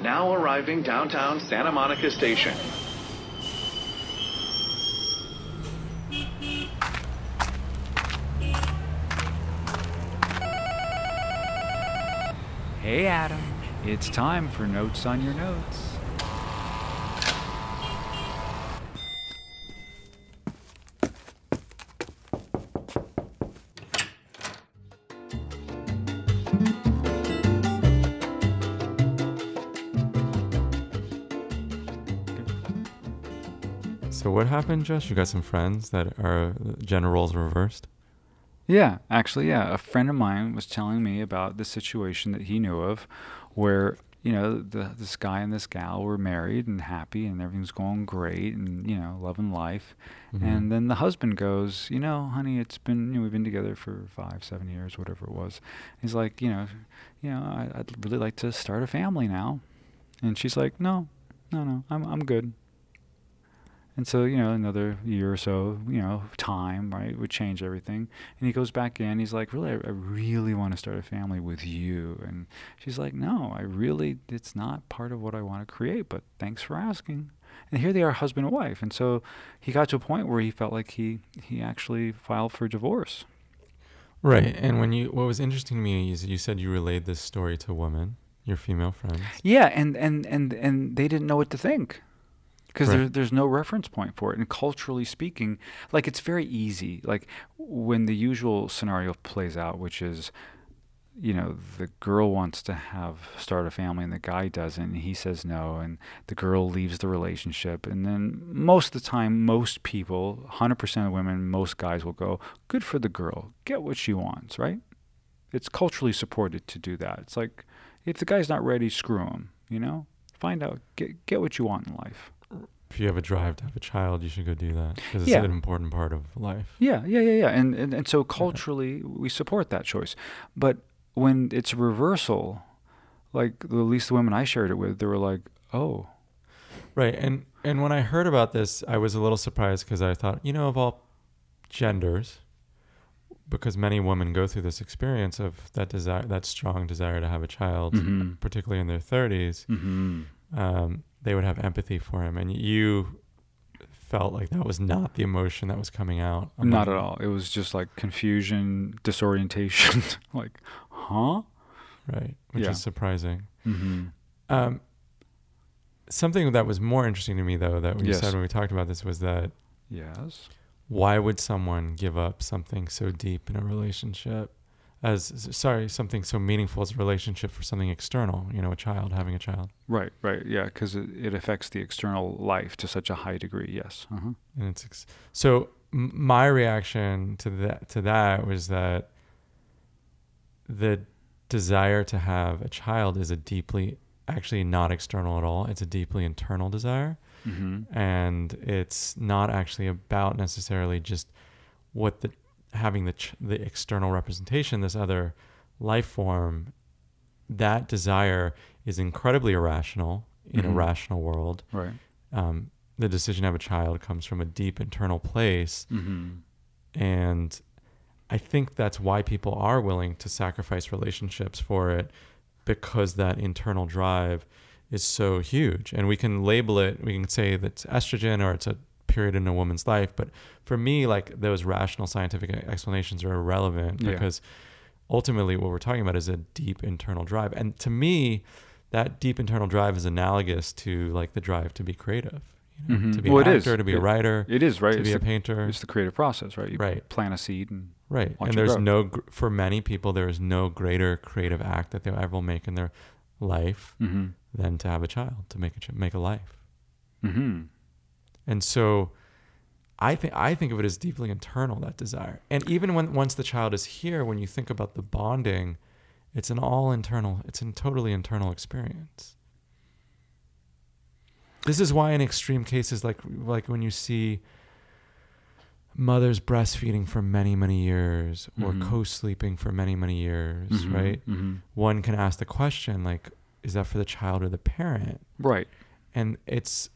Now arriving downtown Santa Monica Station. Hey, Adam. It's time for Notes on Your Notes. What happened, Josh? You got some friends that are gender roles reversed? Yeah, actually, yeah. A friend of mine was telling me about the situation that he knew of where, you know, the, this guy and this gal were married and happy and everything's going great and, you know, loving life. Mhm. And then the husband goes, you know, honey, it's been, you know, we've been together for five, seven years, whatever it was. He's like, you know, you know, I, I'd really like to start a family now. And she's like, no, no, no, I'm, I'm good. And so, you know, another year or so, you know, time, right, would change everything. And he goes back in. He's like, really, I, I really want to start a family with you. And she's like, no, I really, it's not part of what I want to create, but thanks for asking. And here they are, husband and wife. And so he got to a point where he felt like he, he actually filed for divorce. Right. And when you, what was interesting to me is you said you relayed this story to women, your female friends. Yeah, and and and and they didn't know what to think because Right. there, there's no reference point for it. And culturally speaking, like it's very easy. Like when the usual scenario plays out, which is, you know, the girl wants to have start a family and the guy doesn't, and he says no, and the girl leaves the relationship, and then most of the time, most people, 100% of women, most guys will go, good for the girl, get what she wants, right? It's culturally supported to do that. It's like if the guy's not ready, screw him. You know, find out, get get what you want in life. If you have a drive to have a child, you should go do that because it's Yeah. an important part of life. Yeah, yeah, yeah, yeah. And and, and so culturally, we support that choice. But when it's a reversal, like at least the women I shared it with, they were like, oh, Right. And and when I heard about this, I was a little surprised because I thought, you know, of all genders, because many women go through this experience of that desire, that strong desire to have a child, Mhm. particularly in their 30s, mm-hmm. um, they would have empathy for him. And you felt like that was not the emotion that was coming out. not at all. It was just like confusion, disorientation. like, huh? Right. Which Yeah. is surprising. Mm-hmm. Um, something that was more interesting to me, though, that we Yes. said when we talked about this was that Yes. why would someone give up something so deep in a relationship as sorry something so meaningful as a relationship for something external you know a child having a child Right. Right. Yeah, because it, it affects the external life to such a high degree. Yes. Uh-huh. and it's ex- so m- my reaction to that to that was that the desire to have a child is a deeply actually not external at all it's a deeply internal desire Mm-hmm. and it's not actually about necessarily just what the having the ch- the external representation this other life form that desire is incredibly irrational in a Mhm. rational world Right. um, the decision to have a child comes from a deep internal place Mm-hmm. and i think that's why people are willing to sacrifice relationships for it because that internal drive is so huge and we can label it we can say that it's estrogen or it's a period in a woman's life but for me like those rational scientific explanations are irrelevant Yeah. because ultimately what we're talking about is a deep internal drive and to me that deep internal drive is analogous to like the drive to be creative you know, Mhm. to be Well, an it actor to be a writer It is right. to It's be a the, painter it's the creative process, right? You Right. plant a seed and Right. And there's grow. no, for many people, there is no greater creative act that they'll ever make in their life mm-hmm. than to have a child, to make a, make a life. Mm-hmm. And so I think, I think of it as deeply internal, that desire. And even when, once the child is here, when you think about the bonding, it's an all internal, it's a totally internal experience. This is why in extreme cases, like, like when you see mothers breastfeeding for many, many years or Mhm. co-sleeping for many, many years, Mhm. right? Mm-hmm. One can ask the question, like, is that for the child or the parent? Right. And it's,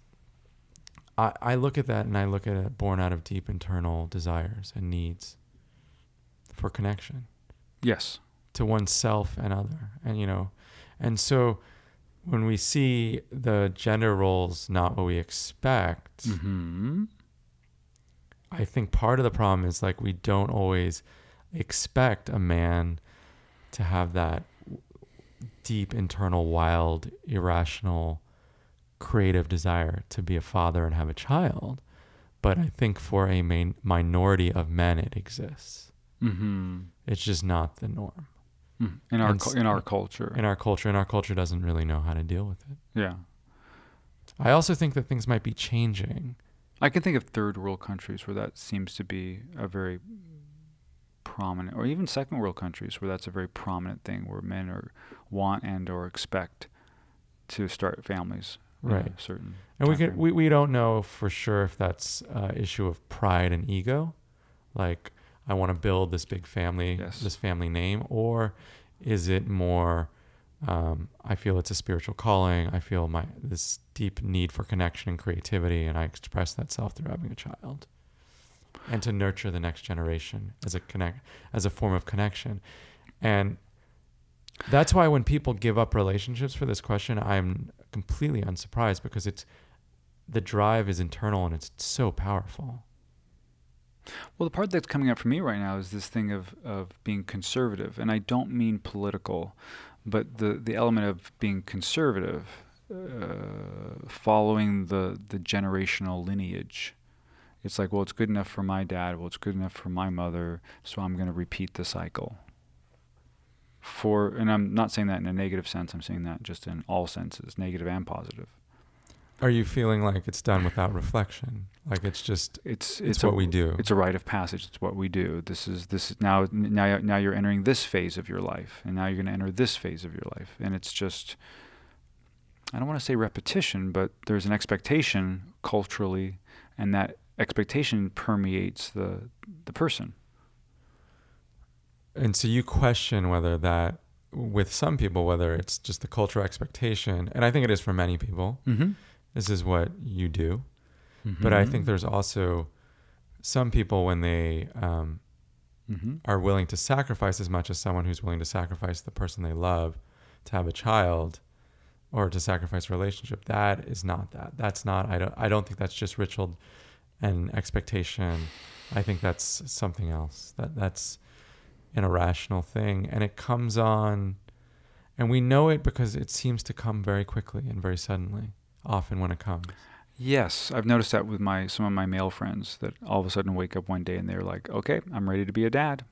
I, I look at that and I look at it born out of deep internal desires and needs for connection Yes. to oneself and other. And, you know, and so when we see the gender roles not what we expect, Mm-hmm. I think part of the problem is like we don't always expect a man to have that deep internal wild irrational creative desire to be a father and have a child but i think for a main minority of men it exists Mm-hmm. it's just not the norm In our cu- in our culture. in our culture and our culture doesn't really know how to deal with it yeah. i also think that things might be changing I can think of third world countries where that seems to be a very prominent, or even second world countries where that's a very prominent thing, where men are want and or expect to start families. Right. certain. And we can we, we don't know for sure if that's uh, issue of pride and ego, like I want to build this big family, Yes. this family name, or is it more? Um, I feel it's a spiritual calling. I feel my this deep need for connection and creativity, and I express that self through having a child, and to nurture the next generation as a connect as a form of connection, and that's why when people give up relationships for this question, I'm completely unsurprised because it's the drive is internal and it's so powerful. Well, the part that's coming up for me right now is this thing of, of being conservative, and I don't mean political, but the, the element of being conservative, uh, following the, the generational lineage. It's like, well, it's good enough for my dad, well, it's good enough for my mother, so I'm going to repeat the cycle. For, and I'm not saying that in a negative sense, I'm saying that just in all senses, negative and positive. Are you feeling like it's done without reflection? Like it's just It's it's, it's, what a, we do. It's a rite of passage. It's what we do. This is this is now now now you're entering this phase of your life, and now you're going to enter this phase of your life, and it's just I don't want to say repetition, but there's an expectation culturally, and that expectation permeates the the person. And so you question whether that with some people whether it's just the cultural expectation and I think it is for many people. Mm-hmm. This is what you do. But I think there's also some people when they um, mm-hmm. are willing to sacrifice as much as someone who's willing to sacrifice the person they love to have a child or to sacrifice a relationship that is not that that's not i don't i don't think that's just ritual and expectation i think that's something else that that's an irrational thing and it comes on and we know it because it seems to come very quickly and very suddenly often when it comes Yes, I've noticed that with my some of my male friends that all of a sudden wake up one day and they're like, "Okay, I'm ready to be a dad."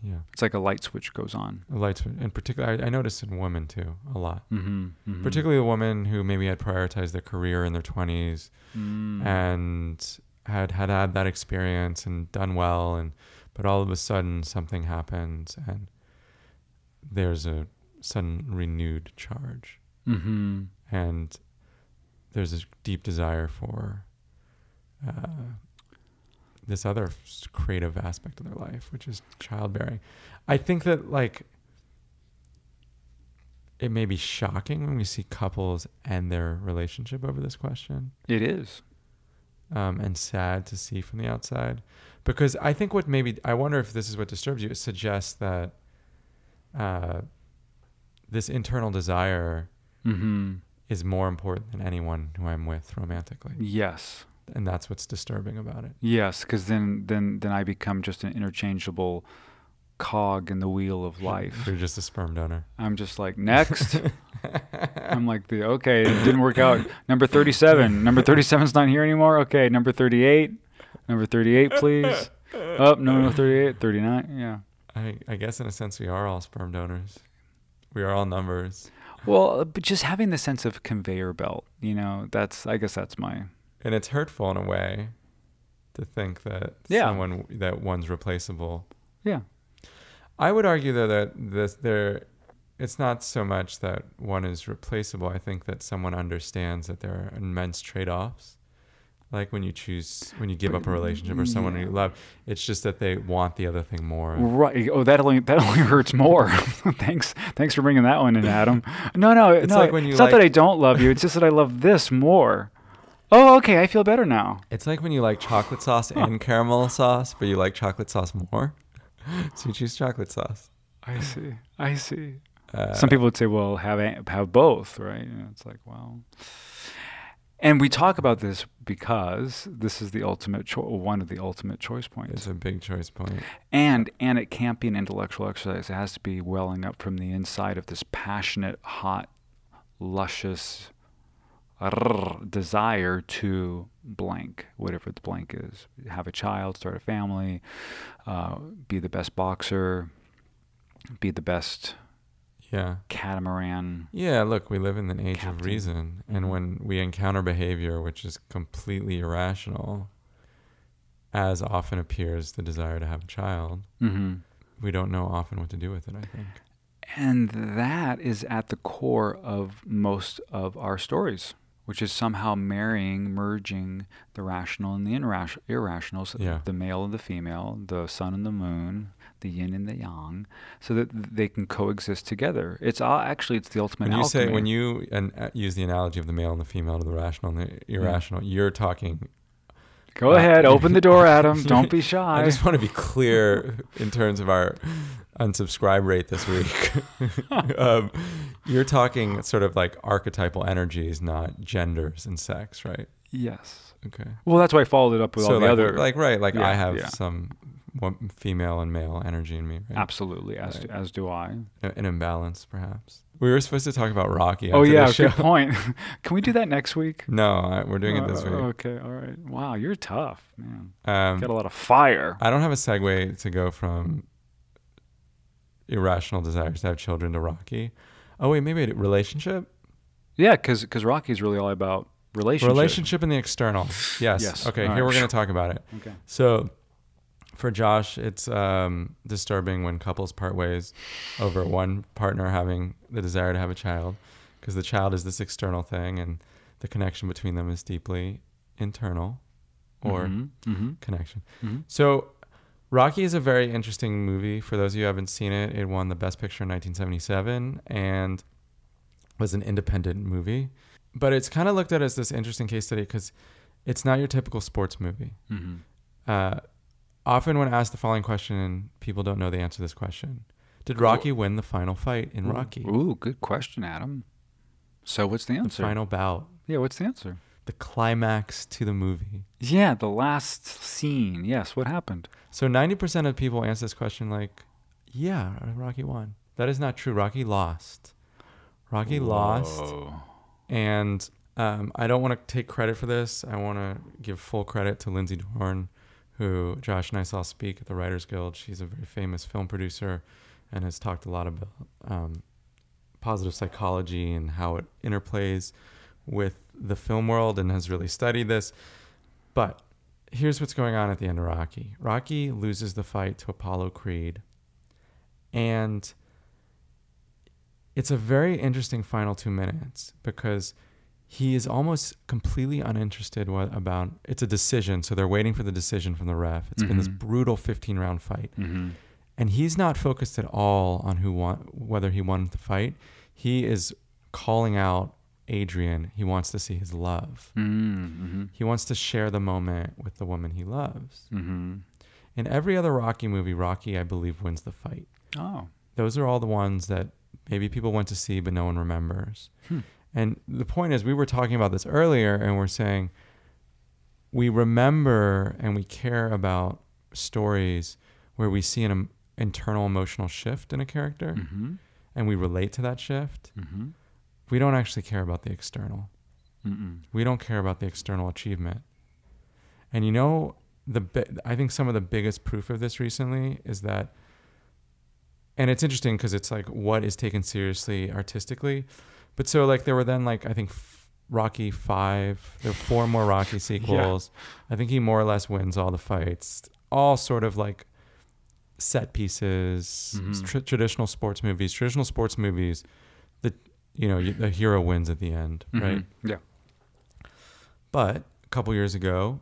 yeah It's like a light switch goes on. the lights in particular I, I notice in women too a lot Mm-hmm. particularly a woman who maybe had prioritized their career in their 20s Mm. and had had had that experience and done well and but all of a sudden something happens and there's a sudden renewed charge Mm-hmm. and there's a deep desire for uh, this other creative aspect of their life which is childbearing i think that like it may be shocking when we see couples end their relationship over this question It is. um, and sad to see from the outside because I think what maybe I wonder if this is what disturbs you. It suggests that uh, this internal desire Mm-hmm. is more important than anyone who I'm with romantically, Yes. and that's what's disturbing about it. Yes, because then, then, then I become just an interchangeable cog in the wheel of life. You're just a sperm donor. I'm just like next. I'm like the okay, it didn't work out. Number 37. Number 37's not here anymore. Okay, number 38. Number 38, please. Oh, no, no, 38, 39. Yeah. I, I guess in a sense we are all sperm donors. We are all numbers, Well, but just having the sense of conveyor belt, you know, that's I guess that's my and it's hurtful in a way to think that Yeah. someone that one's replaceable. yeah. I would argue though that this there it's not so much that one is replaceable. I think that someone understands that there are immense trade-offs. Like when you choose when you give up a relationship or someone Yeah. you love, it's just that they want the other thing more. Right. Oh, that only that only hurts more. thanks. Thanks for bringing that one in, Adam. No, no, It's no. like when you it's not that I don't love you. It's just that I love this more. Oh, okay. I feel better now. It's like when you like chocolate sauce and caramel sauce, but you like chocolate sauce more. so you choose chocolate sauce. I see. I see. Uh, Some people would say, well, have have both, right? And it's like, well, and we talk about this because this is the ultimate cho- one of the ultimate choice points, it's a big choice point. and and it can't be an intellectual exercise. It has to be welling up from the inside of this passionate, hot, luscious rrr, desire to blank, whatever the blank is. Have a child, start a family, uh, be the best boxer, be the best Yeah. catamaran. Yeah, look, we live in an age Captain. of reason, and Mhm. when we encounter behavior which is completely irrational, as often appears the desire to have a child, Mm-hmm. we don't know often what to do with it. I think. And that is at the core of most of our stories, which is somehow marrying, merging the rational and the irras- irrational, so Yeah. the male and the female, the sun and the moon, the yin and the yang, so that they can coexist together. It's all, actually it's the ultimate When you say when you and uh, use the analogy of the male and the female to the rational and the irrational, you're talking. Go uh, ahead, open the door, Adam. Don't be shy. I just want to be clear in terms of our unsubscribe rate this week. um, you're talking sort of like archetypal energies, not genders and sex, right? yes. Okay. Well, that's why I followed it up with all the like, other. like right, like I have yeah. some one- female and male energy in me, right? Absolutely, as Right. as do I. An imbalance, perhaps. We were supposed to talk about Rocky. Oh yeah, good point. Can we do that next week? No, I, we're doing it this Uh, week. Okay, all right. Wow, you're tough, man. Um, Got a lot of fire. I don't have a segue to go from irrational desires to have children to Rocky. Oh wait, maybe a relationship. Yeah, because Rocky's really all about relationship. Relationship in the external. Yes. Yes. Okay, All here right. we're going to talk about it. Okay. So, for Josh, it's um, disturbing when couples part ways over one partner having the desire to have a child, because the child is this external thing, and the connection between them is deeply internal, or mm-hmm. connection. hmm So, Rocky is a very interesting movie. For those of you who haven't seen it, it won the Best Picture in 1977 and was an independent movie. But it's kind of looked at as this interesting case study because it's not your typical sports movie. hmm Uh, often, when asked the following question, people don't know the answer to this question Did. Rocky win the final fight in Rocky? Ooh, good question, Adam. So what's the The answer? final bout, yeah, what's the answer? the climax to the movie. Yeah, the last scene. Yes, what happened? So 90% of people answer this question like, yeah, Rocky won. That is not true. Rocky lost. Rocky lost. Whoa. And um, I don't want to take credit for this. I want to give full credit to Lindsay Doran, who Josh and I saw speak at the Writers Guild. She's a very famous film producer and has talked a lot about um, positive psychology and how it interplays with the film world and has really studied this. But here's what's going on at the end of Rocky Rocky loses the fight to Apollo Creed. And it's a very interesting final two minutes because he is almost completely uninterested what about it's a decision so they're waiting for the decision from the ref It's been this Mhm. brutal 15 round fight Mm-hmm. and he's not focused at all on who won whether he won the fight he is calling out adrian he wants to see his love Mm-hmm. he wants to share the moment with the woman he loves Mm-hmm. in every other rocky movie rocky i believe wins the fight Oh. those are all the ones that maybe people went to see but no one remembers Hmm. And the point is we were talking about this earlier and we're saying we remember and we care about stories where we see an um, internal emotional shift in a character Mm-hmm. and we relate to that shift Mm-hmm. we don't actually care about the external Mm-mm. we don't care about the external achievement and you know the bi- i think some of the biggest proof of this recently is that and it's interesting because it's like what is taken seriously artistically but so like there were then like i think rocky 5 there were four more rocky sequels i think he more or less wins all the fights all sort of like set pieces Mhm. tr- traditional sports movies traditional sports movies the you know you- the hero wins at the end right Mhm. Yeah. but a couple years ago,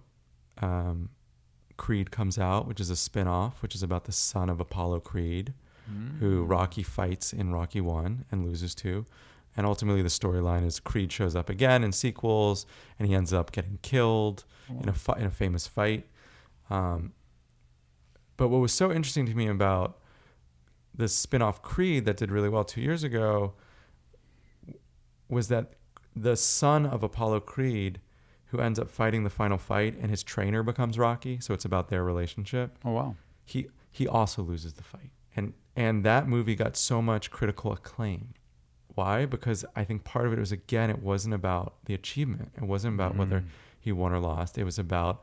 um, Creed comes out, which is a spin-off, which is about the son of Apollo Creed, who Mm. Rocky fights in Rocky 1 and loses to. And ultimately the storyline is Creed shows up again in sequels and he ends up getting killed in a in a famous fight. Um, but what was so interesting to me about the spin-off Creed that did really well two years ago was that the son of Apollo Creed, who ends up fighting the final fight, and his trainer becomes Rocky. So it's about their relationship. Oh wow. He he also loses the fight, and and that movie got so much critical acclaim. Why? Because I think part of it was again, it wasn't about the achievement. It wasn't about whether Mm. he won or lost. It was about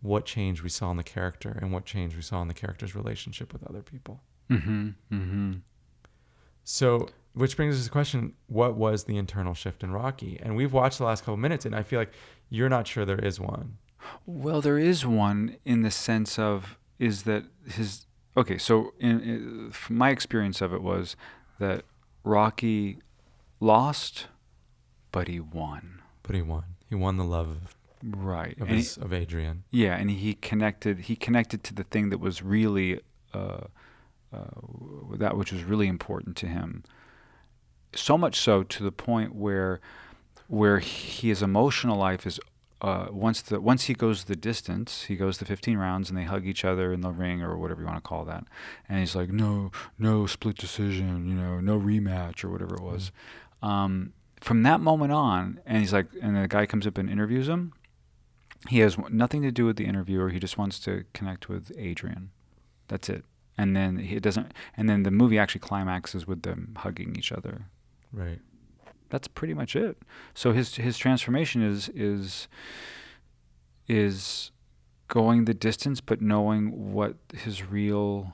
what change we saw in the character and what change we saw in the character's relationship with other people. Mm-hmm. Mm-hmm. So, which brings us to the question: What was the internal shift in Rocky? And we've watched the last couple minutes, and I feel like you're not sure there is one. Well, there is one in the sense of is that his okay. So, in, in my experience of it was that Rocky lost, but he won. But he won. He won the love of, Right. of, And he- his, of Adrian. yeah, and he connected. He connected to the thing that was really uh, uh, that which was really important to him. So much so to the point where where he, his emotional life is uh, once the once he goes the distance, he goes the 15 rounds and they hug each other in the ring or whatever you want to call that, and he's like, no, no split decision, you know, no rematch or whatever it was. Um, from that moment on, and he's like, and the guy comes up and interviews him. He has nothing to do with the interviewer. He just wants to connect with Adrian. That's it. And then he doesn't. And then the movie actually climaxes with them hugging each other Right. That's pretty much it. So his his transformation is is is going the distance, but knowing what his real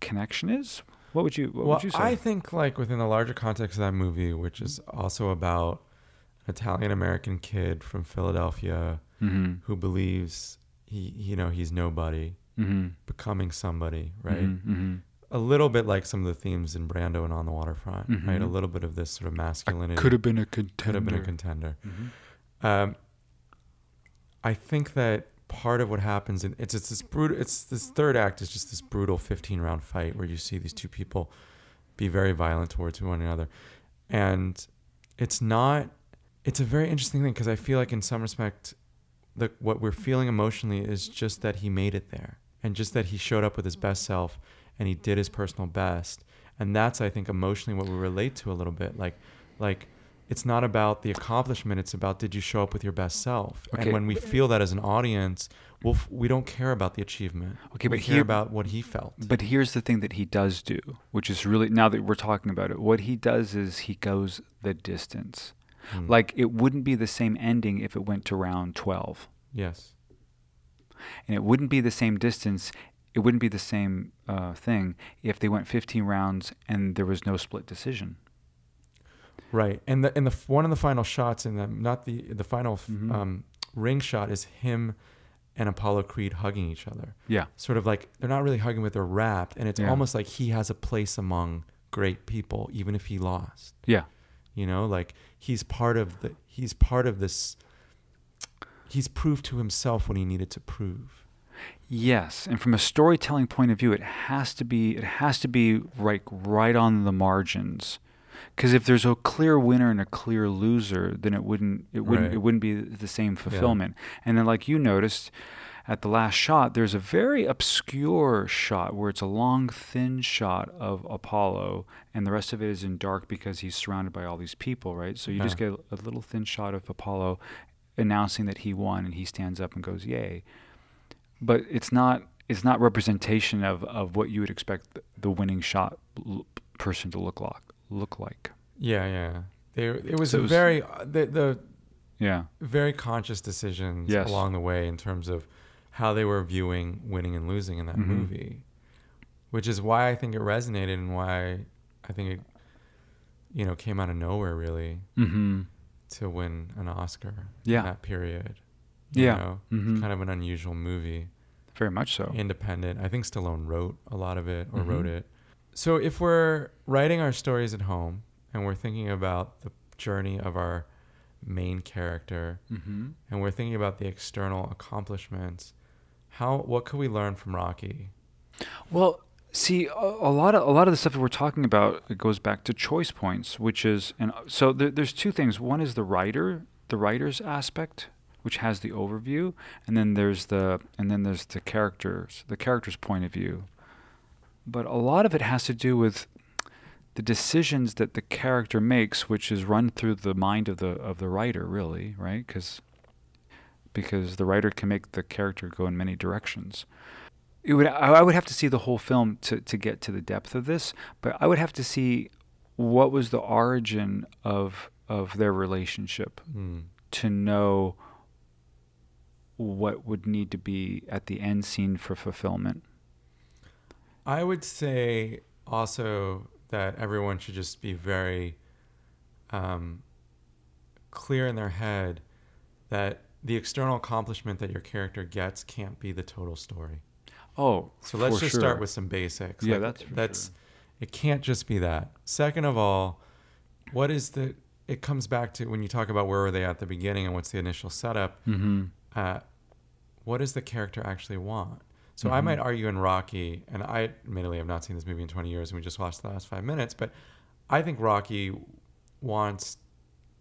connection is. What would you What well, would you say? I think like within the larger context of that movie, which is also about an Italian American kid from Philadelphia mm-hmm. who believes he, you know, he's nobody, Mm-hmm. becoming somebody, right? Mm-hmm. A little bit like some of the themes in Brando and On the Waterfront, right? A little bit of this sort of masculinity. Could have been a contender. could have been a contender. Mhm. Um, I think that part of what happens and it's it's this brutal. It's this third act is just this brutal 15 round fight where you see these two people be very violent towards one another, and it's not. It's a very interesting thing because I feel like in some respect, the what we're feeling emotionally is just that he made it there, and just that he showed up with his best self and he did his personal best, and that's I think emotionally what we relate to a little bit, like like it's not about the accomplishment it's about did you show up with your best self Okay. and when we feel that as an audience we'll, f- we don't care about the achievement Okay, we but care here- about what he felt But here's the thing that he does do, which is really now that we're talking about it. What he does is he goes the distance. Mm. Like it wouldn't be the same ending if it went to round 12. yes and it wouldn't be the same distance it wouldn't be the same uh, thing if they went 15 rounds and there was no split decision. Right. And the and the one of the final shots in the not the the final f Mhm. um, ring shot is him and apollo creed hugging each other. Yeah. Sort of like they're not really hugging but they're wrapped and it's Yeah. almost like he has a place among great people even if he lost. Yeah. You know like he's part of the he's part of this he's proved to himself what he needed to prove yes and from a storytelling point of view it has to be it has to be right right on the margins. Because if there's a clear winner and a clear loser then it wouldn't it wouldn't Right. it wouldn't be the same fulfillment. And then like you noticed at the last shot there's a very obscure shot where it's a long thin shot of apollo and the rest of it is in dark because he's surrounded by all these people right? So you just get a little thin shot of apollo announcing that he won and he stands up and goes yay but it's not it's not representation of, of what you would expect the, winning shot l- person to look like look like yeah yeah there it was So a it was- very uh, the, the yeah very conscious decisions Yes. along the way in terms of how they were viewing winning and losing in that Mhm. movie which is why i think it resonated and why i think it you know came out of nowhere really mm-hmm to win an oscar Yeah. in that period Yeah. know? Mhm. kind of an unusual movie very much so independent. I think Stallone wrote a lot of it or Mhm. wrote it. So if we're writing our stories at home and we're thinking about the journey of our main character mm-hmm. and we're thinking about the external accomplishments, how what could we learn from Rocky? Well, see, a, a lot of a lot of the stuff that we're talking about it goes back to choice points, which is and so there, there's two things. One is the writer, the writer's aspect, which has the overview, and then there's the and then there's the characters, the character's point of view. but a lot of it has to do with the decisions that the character makes, which is run through the mind of the of the writer, really, right? Because because the writer can make the character go in many directions. It would I would have to see the whole film to to get to the depth of this, but I would have to see what was the origin of of their relationship Mm. to know what would need to be at the end scene for fulfillment. I would say also that everyone should just be very um, clear in their head that the external accomplishment that your character gets can't be the total story. Oh, So let's just sure. start with some basics. Yeah, Like, that's that's sure. it can't just be that. Second of all, what is the it comes back to when you talk about where were they at the beginning and what's the initial setup, Mm-hmm. uh, what does the character actually want? So I Mhm. might argue in Rocky, and I admittedly have not seen this movie in 20 years, and we just watched the last five minutes, but I think Rocky wants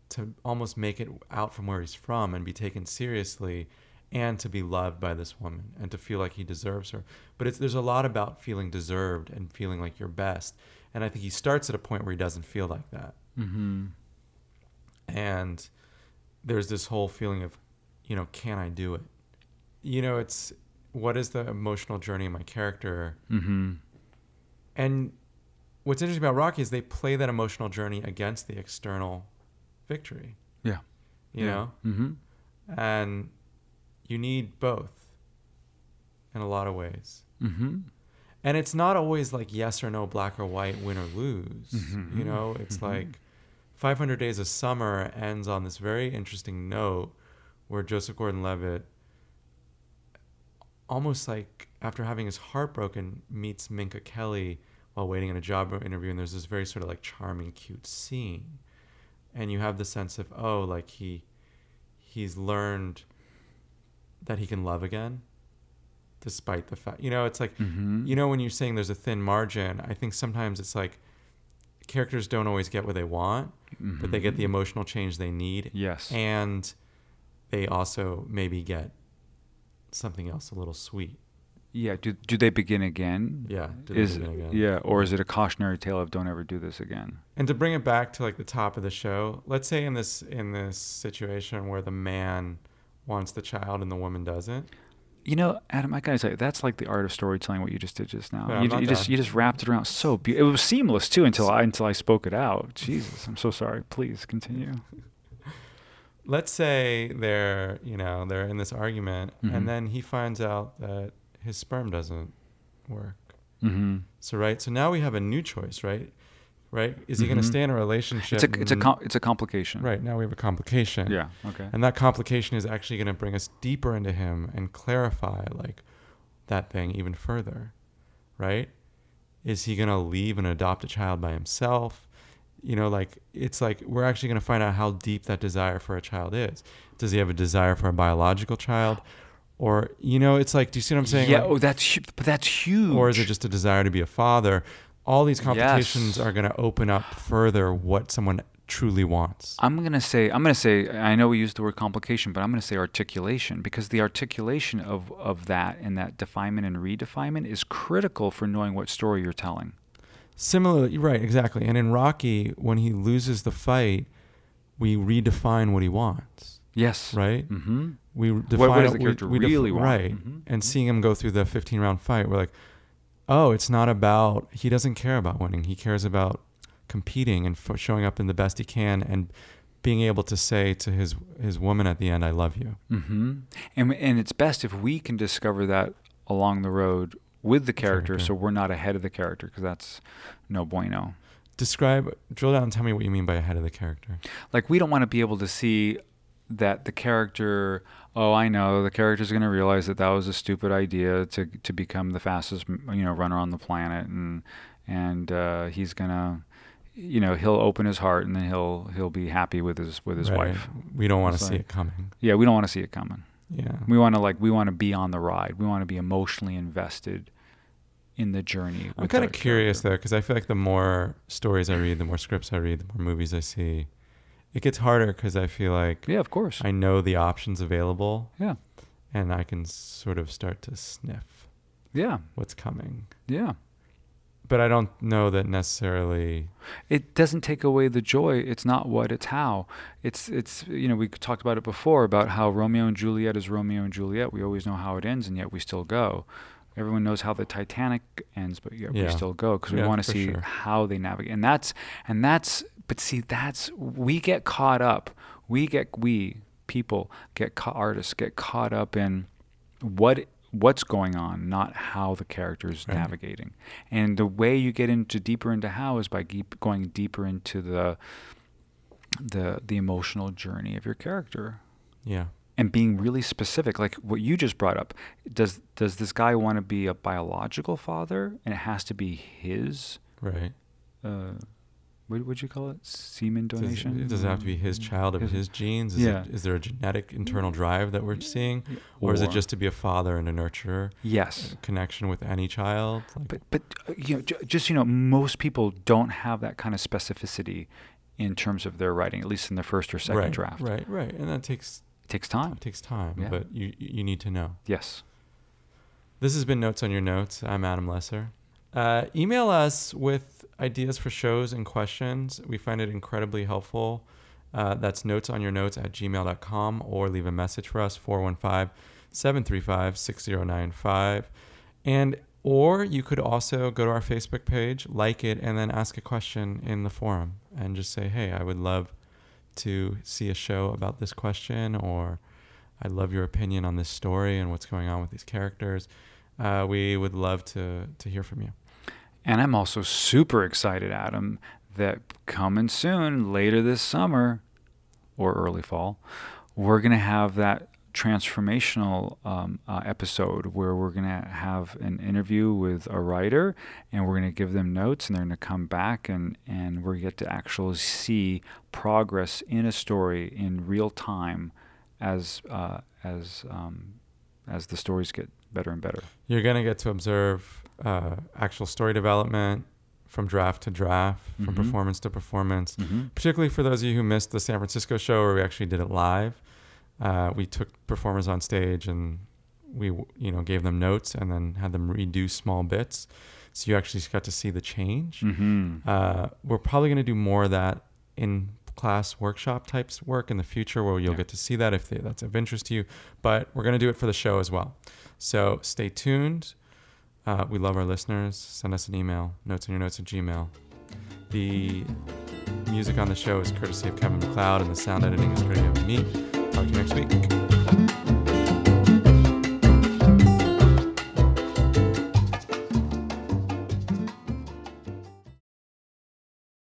to almost make it out from where he's from and be taken seriously and to be loved by this woman and to feel like he deserves her. But it's, there's a lot about feeling deserved and feeling like you're best. And I think he starts at a point where he doesn't feel like that. Mm-hmm. And there's this whole feeling of, you know, can I do it? You know, it's what is the emotional journey of my character? Mm-hmm. And what's interesting about Rocky is they play that emotional journey against the external victory. Yeah. You know? Mm-hmm. And you need both in a lot of ways. Mm-hmm. And it's not always like yes or no, black or white, win or lose. Mhm. You know, it's Mhm. like 500 Days of Summer ends on this very interesting note where Joseph Gordon Levitt, almost like after having his heart broken, meets Minka Kelly while waiting in a job interview. And there's this very sort of like charming, cute scene. And you have the sense of, oh, like he he's learned that he can love again despite the fact you know it's like Mm-hmm. you know when you're saying there's a thin margin i think sometimes it's like characters don't always get what they want but they get the emotional change they need Mm-hmm. Yes. and they also maybe get something else a little sweet yeah. Do do they begin again? yeah do they Is begin again? yeah, or is it a cautionary tale of don't ever do this again? and to bring it back to like the top of the show let's say in this in this situation where the man wants the child and the woman doesn't You know, Adam, I gotta you, that's like the art of storytelling. What you just did just now. Yeah, you, you just you just wrapped it around so beautiful. It was seamless too until I until I spoke it out. Jesus, I'm so sorry. Please continue. let's say they're you know they're in this argument Mhm. and then he finds out that his sperm doesn't work Mm-hmm. so right so now we have a new choice right right is he going to stay in a relationship It's a it's a com- it's a complication. right now we have a complication Yeah. Okay. and that complication is actually going to bring us deeper into him and clarify like that thing even further right is he going to leave and adopt a child by himself you know like it's like we're actually going to find out how deep that desire for a child is does he have a desire for a biological child or you know it's like do you see what i'm saying Yeah. Like, oh, that's but that's huge. or is it just a desire to be a father all these complications Yes. are going to open up further what someone truly wants I'm gonna say I'm gonna say I know we use the word complication, but I'm gonna say articulation because the articulation of of that and that definement and redefinement is critical for knowing what story you're telling. Similarly, right, exactly. And in Rocky, when he loses the fight, we redefine what he wants, Yes. right? Mm-hmm. We define what does it- the character we def- really want? right? Mhm. And seeing him go through the 15 round fight, we're like, oh, it's not about. He doesn't care about winning. He cares about competing and f- showing up in the best he can and being able to say to his his woman at the end, "I love you." Mm-hmm. And and it's best if we can discover that along the road with the character, Character. so we're not ahead of the character because that's no bueno. Describe, drill down, and tell me what you mean by ahead of the character. like we don't want to be able to see that the character oh i know the character's going to realize that that was a stupid idea to to become the fastest you know runner on the planet and and uh, he's going to you know he'll open his heart and then he'll he'll be happy with his with his Right. wife We don't want to see like- it coming. yeah we don't want to see it coming Yeah. we want to like we want to be on the ride we want to be emotionally invested in the journey I'm kind of curious character. though, because I feel like the more stories I read, the more scripts I read, the more movies I see, it gets harder because I feel like yeah of course I know the options available yeah and I can sort of start to sniff yeah what's coming. yeah but I don't know that necessarily. it doesn't take away the joy. It's not what, it's how. It's it's you know we talked about it before about how Romeo and Juliet is Romeo and Juliet. We always know how it ends, and yet we still go. Everyone knows how the Titanic ends, but yet Yeah. we still go because we Yeah, want to see sure. how they navigate. And that's and that's but see that's we get caught up. We get we people get ca- artists get caught up in what what's going on, not how the character is Right. navigating. And the way you get into deeper into how is by keep going deeper into the the the emotional journey of your character Yeah. and being really specific like what you just brought up does does this guy want to be a biological father and it has to be his Right. uh what would you call it semen Does, donation does it have to be his mm-hmm. child of His- his, genes? Is, Yeah. it, is there a genetic mm-hmm. internal drive that we're seeing, or, is it just to be a father and a nurturer yes uh, connection with any child? Like, but but uh, you know j- just you know most people don't have that kind of specificity in terms of their writing at least in the first or second right, draft Right. Right. And that takes it takes time it takes time, Yeah. but you you need to know. yes This has been Notes on Your Notes. I'm Adam Lesser. Uh, email us with ideas for shows and questions. We find it incredibly helpful. Uh, that's notes on your notes at gmail.com or leave a message for us 415 735 6095. And or you could also go to our Facebook page, like it, and then ask a question in the forum and just say, hey, I would love to see a show about this question or I love your opinion on this story and what's going on with these characters. Uh, we would love to to hear from you. And I'm also super excited, Adam, that coming soon, later this summer or early fall, we're going to have that transformational um, uh, episode where we're going to have an interview with a writer and we're going to give them notes and they're going to come back and, and we're get to actually see progress in a story in real time as, uh, as, um, as the stories get better and better. You're gonna get to observe uh, actual story development from draft to draft, from Mhm. performance to performance. Mm-hmm. Particularly for those of you who missed the San Francisco show where we actually did it live. Uh, we took performers on stage and we you know gave them notes and then had them redo small bits, so you actually got to see the change. Mm-hmm. Uh, we're probably going to do more of that in class workshop types work in the future where you'll Yeah. get to see that if they, that's of interest to you. But we're going to do it for the show as well. So stay tuned. Uh, we love our listeners. Send us an email, notes on your notes at Gmail. The music on the show is courtesy of Kevin MacLeod, and the sound editing is courtesy of me. Talk to you next week.